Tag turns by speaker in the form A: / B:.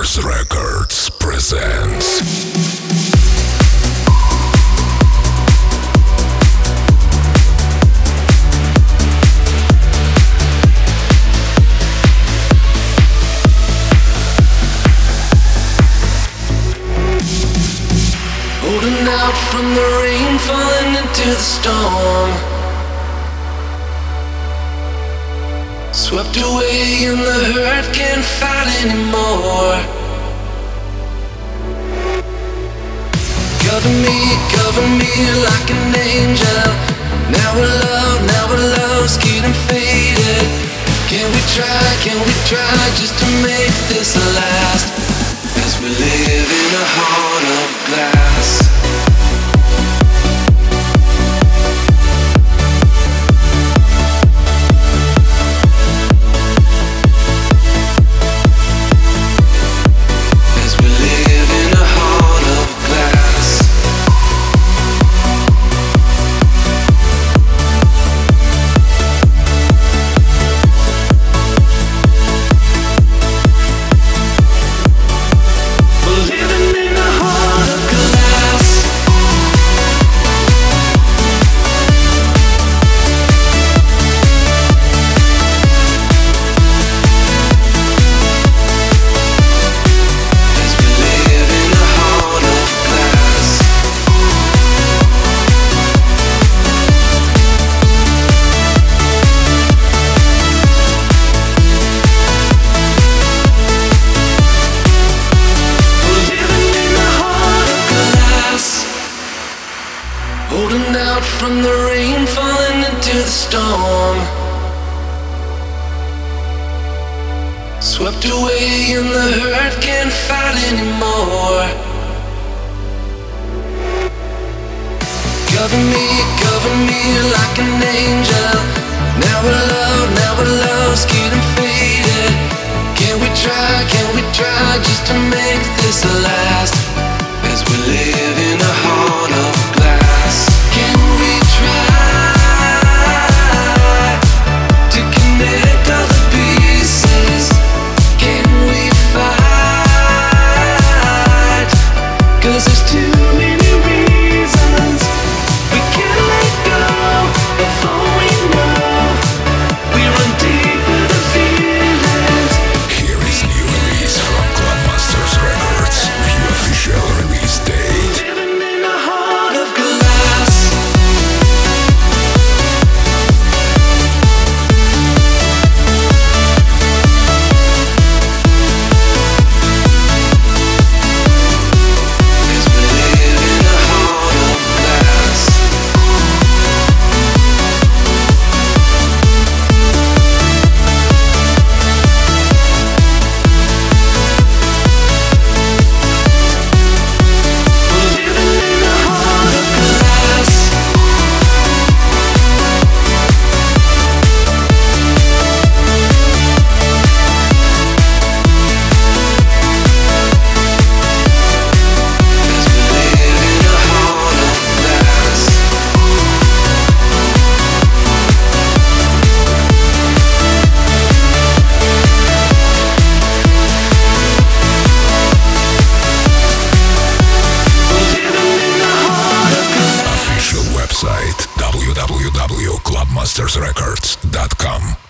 A: Mars Records presents.
B: Holding out from the rain, falling into the storm. Swept away and the hurt can't fight anymore. Cover me, cover me like an angel. Now we're love, now we're love's getting faded. Can we try, can we try just to make this last? As we live in a heart of glass. Holding out from the rain, falling into the storm. Swept away in the hurt, can't fight anymore. Cover me, cover me like an angel. Now we're love, now we're lost, getting faded. Can we try, can we try just to make this last?
A: Сайт www.clubmastersrecords.com